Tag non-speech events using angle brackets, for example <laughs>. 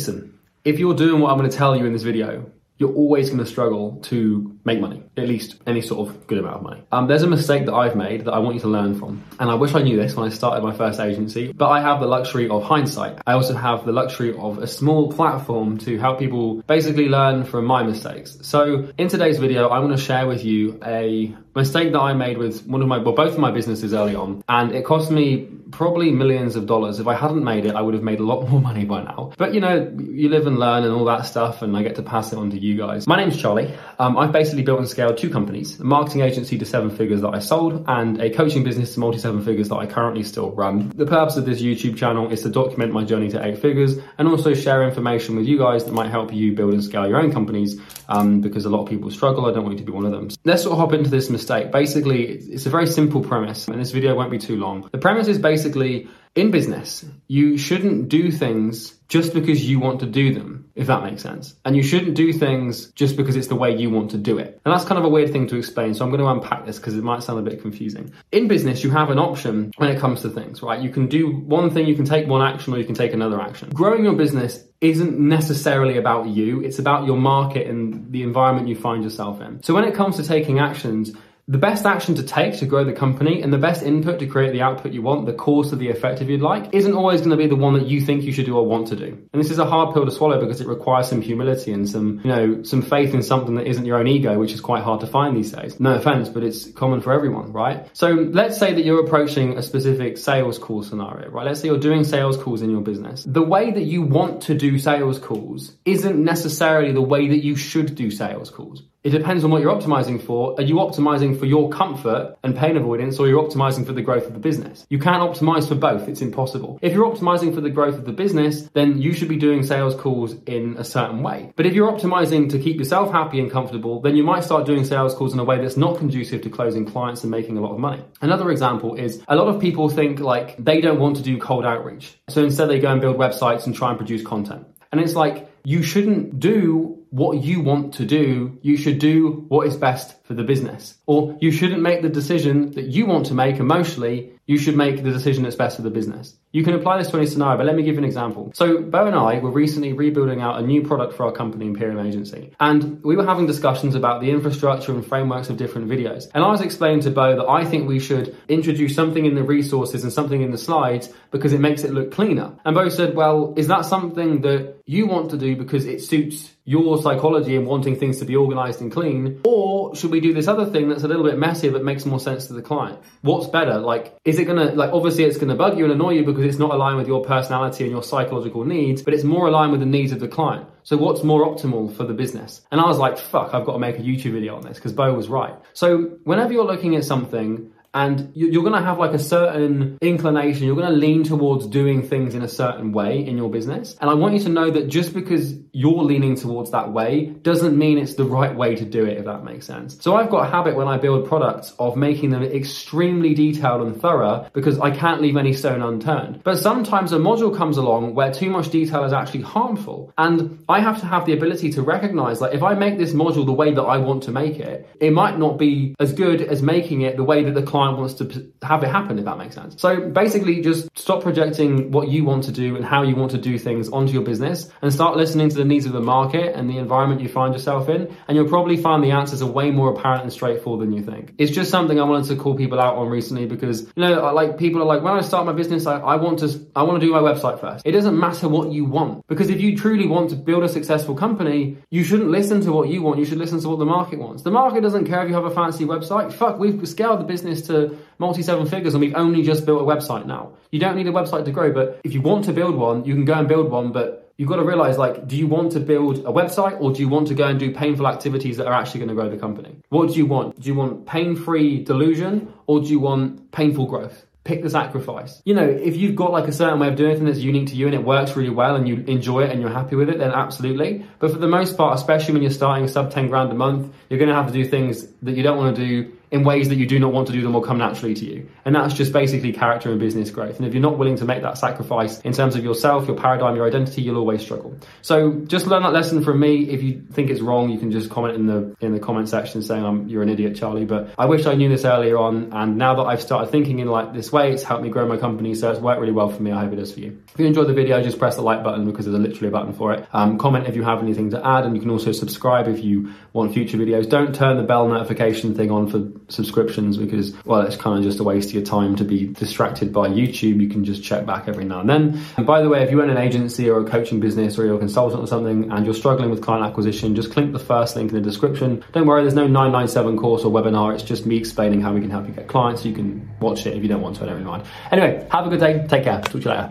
Listen, if you're doing what I'm going to tell you in this video, you're always going to struggle to make money, at least any sort of good amount of money. Um, there's a mistake that I've made that I want you to learn from. And I wish I knew this when I started my first agency, but I have the luxury of hindsight. I also have the luxury of a small platform to help people basically learn from my mistakes. So in today's video, I want to share with you a mistake that I made with one of my, well, both of my businesses early on. And it cost me probably millions of dollars. If I hadn't made it, I would have made a lot <laughs> more money by now. But you know, you live and learn and all that stuff, and I get to pass it on to you guys. My name's Charlie. Um, I've basically built and scaled two companies, a marketing agency to seven figures that I sold, and a coaching business to multi seven figures that I currently still run. The purpose of this YouTube channel is to document my journey to eight figures and also share information with you guys that might help you build and scale your own companies um, because a lot of people struggle. I don't want you to be one of them. Let's sort of hop into this mistake. Basically, it's a very simple premise, and this video won't be too long. The premise is basically in business, you shouldn't do things just because you want to do them, if that makes sense. And you shouldn't do things just because it's the way you want to do it. And that's kind of a weird thing to explain. So I'm going to unpack this because it might sound a bit confusing. In business, you have an option when it comes to things, right? You can do one thing, you can take one action, or you can take another action. Growing your business isn't necessarily about you. It's about your market and the environment you find yourself in. So when it comes to taking actions, the best action to take to grow the company and the best input to create the output you want, the course of the effective you'd like, isn't always going to be the one that you think you should do or want to do. And this is a hard pill to swallow because it requires some humility and some, you know, some faith in something that isn't your own ego, which is quite hard to find these days. No offense, but it's common for everyone, right? So let's say that you're approaching a specific sales call scenario, right? Let's say you're doing sales calls in your business. The way that you want to do sales calls isn't necessarily the way that you should do sales calls. It depends on what you're optimizing for. Are you optimizing for your comfort and pain avoidance, or you're optimizing for the growth of the business? You can't optimize for both. It's impossible. If you're optimizing for the growth of the business, then you should be doing sales calls in a certain way. But if you're optimizing to keep yourself happy and comfortable, then you might start doing sales calls in a way that's not conducive to closing clients and making a lot of money. Another example is a lot of people think like they don't want to do cold outreach. So instead they go and build websites and try and produce content. And it's like, you shouldn't do what you want to do. You should do what is best for the business. Or you shouldn't make the decision that you want to make emotionally. You should make the decision that's best for the business. You can apply this to any scenario, but let me give you an example. So, Bo and I were recently rebuilding out a new product for our company, Imperium Agency. And we were having discussions about the infrastructure and frameworks of different videos. And I was explaining to Bo that I think we should introduce something in the resources and something in the slides because it makes it look cleaner. And Bo said, Well, is that something that you want to do because it suits your psychology and wanting things to be organized and clean? Or should we do this other thing that's a little bit messier but makes more sense to the client? What's better? Like, is it gonna, like, obviously it's gonna bug you and annoy you because it's not aligned with your personality and your psychological needs, but it's more aligned with the needs of the client. So what's more optimal for the business? And I was like, fuck, I've got to make a YouTube video on this because Bo was right. So whenever you're looking at something and you're going to have like a certain inclination. You're going to lean towards doing things in a certain way in your business. And i want you to know that just because you're leaning towards that way doesn't mean it's the right way to do it if that makes sense. So i've got a habit when i build products of making them extremely detailed and thorough because i can't leave any stone unturned. But sometimes a module comes along where too much detail is actually harmful. And i have to have the ability to recognize like if i make this module the way that i want to make it it might not be as good as making it the way that the client client wants to have it happen, if that makes sense. So basically, just stop projecting what you want to do and how you want to do things onto your business and start listening to the needs of the market and the environment you find yourself in. And you'll probably find the answers are way more apparent and straightforward than you think. It's just something I wanted to call people out on recently because, you know, like people are like, when I start my business, I, I want to, I want to do my website first. It doesn't matter what you want because if you truly want to build a successful company, you shouldn't listen to what you want. You should listen to what the market wants. The market doesn't care if you have a fancy website. Fuck, we've scaled the business to multi seven figures and we've only just built a website now. You don't need a website to grow, but if you want to build one, you can go and build one, but you've got to realize like, do you want to build a website or do you want to go and do painful activities that are actually going to grow the company? What do you want? Do you want pain free delusion or do you want painful growth? pick the sacrifice. You know, if you've got like a certain way of doing things that's unique to you and it works really well and you enjoy it and you're happy with it, then absolutely. But for the most part, especially when you're starting sub 10 grand a month, you're going to have to do things that you don't want to do in ways that you do not want to do them will come naturally to you. And that's just basically character and business growth. And if you're not willing to make that sacrifice in terms of yourself, your paradigm, your identity, you'll always struggle. So just learn that lesson from me. If you think it's wrong, you can just comment in the in the comment section saying I'm you're an idiot, Charlie. But I wish I knew this earlier on, and now that I've started thinking in like this way, it's helped me grow my company. So it's worked really well for me. I hope it does for you. If you enjoyed the video, just press the like button because there's literally a button for it. Um, comment if you have anything to add, and you can also subscribe if you want future videos. Don't turn the bell notification thing on for subscriptions because well, it's kind of just a waste of your time to be distracted by YouTube. You can just check back every now and then. And by the way, if you own an agency or a coaching business or you're a consultant or something and you're struggling with client acquisition, just click the first link in the description. Don't worry, there's no 997 course or webinar. It's just me explaining how we can help you get clients. You can watch it if you don't want to. I don't really mind. Anyway, have a good day. Take care. Talk to you later.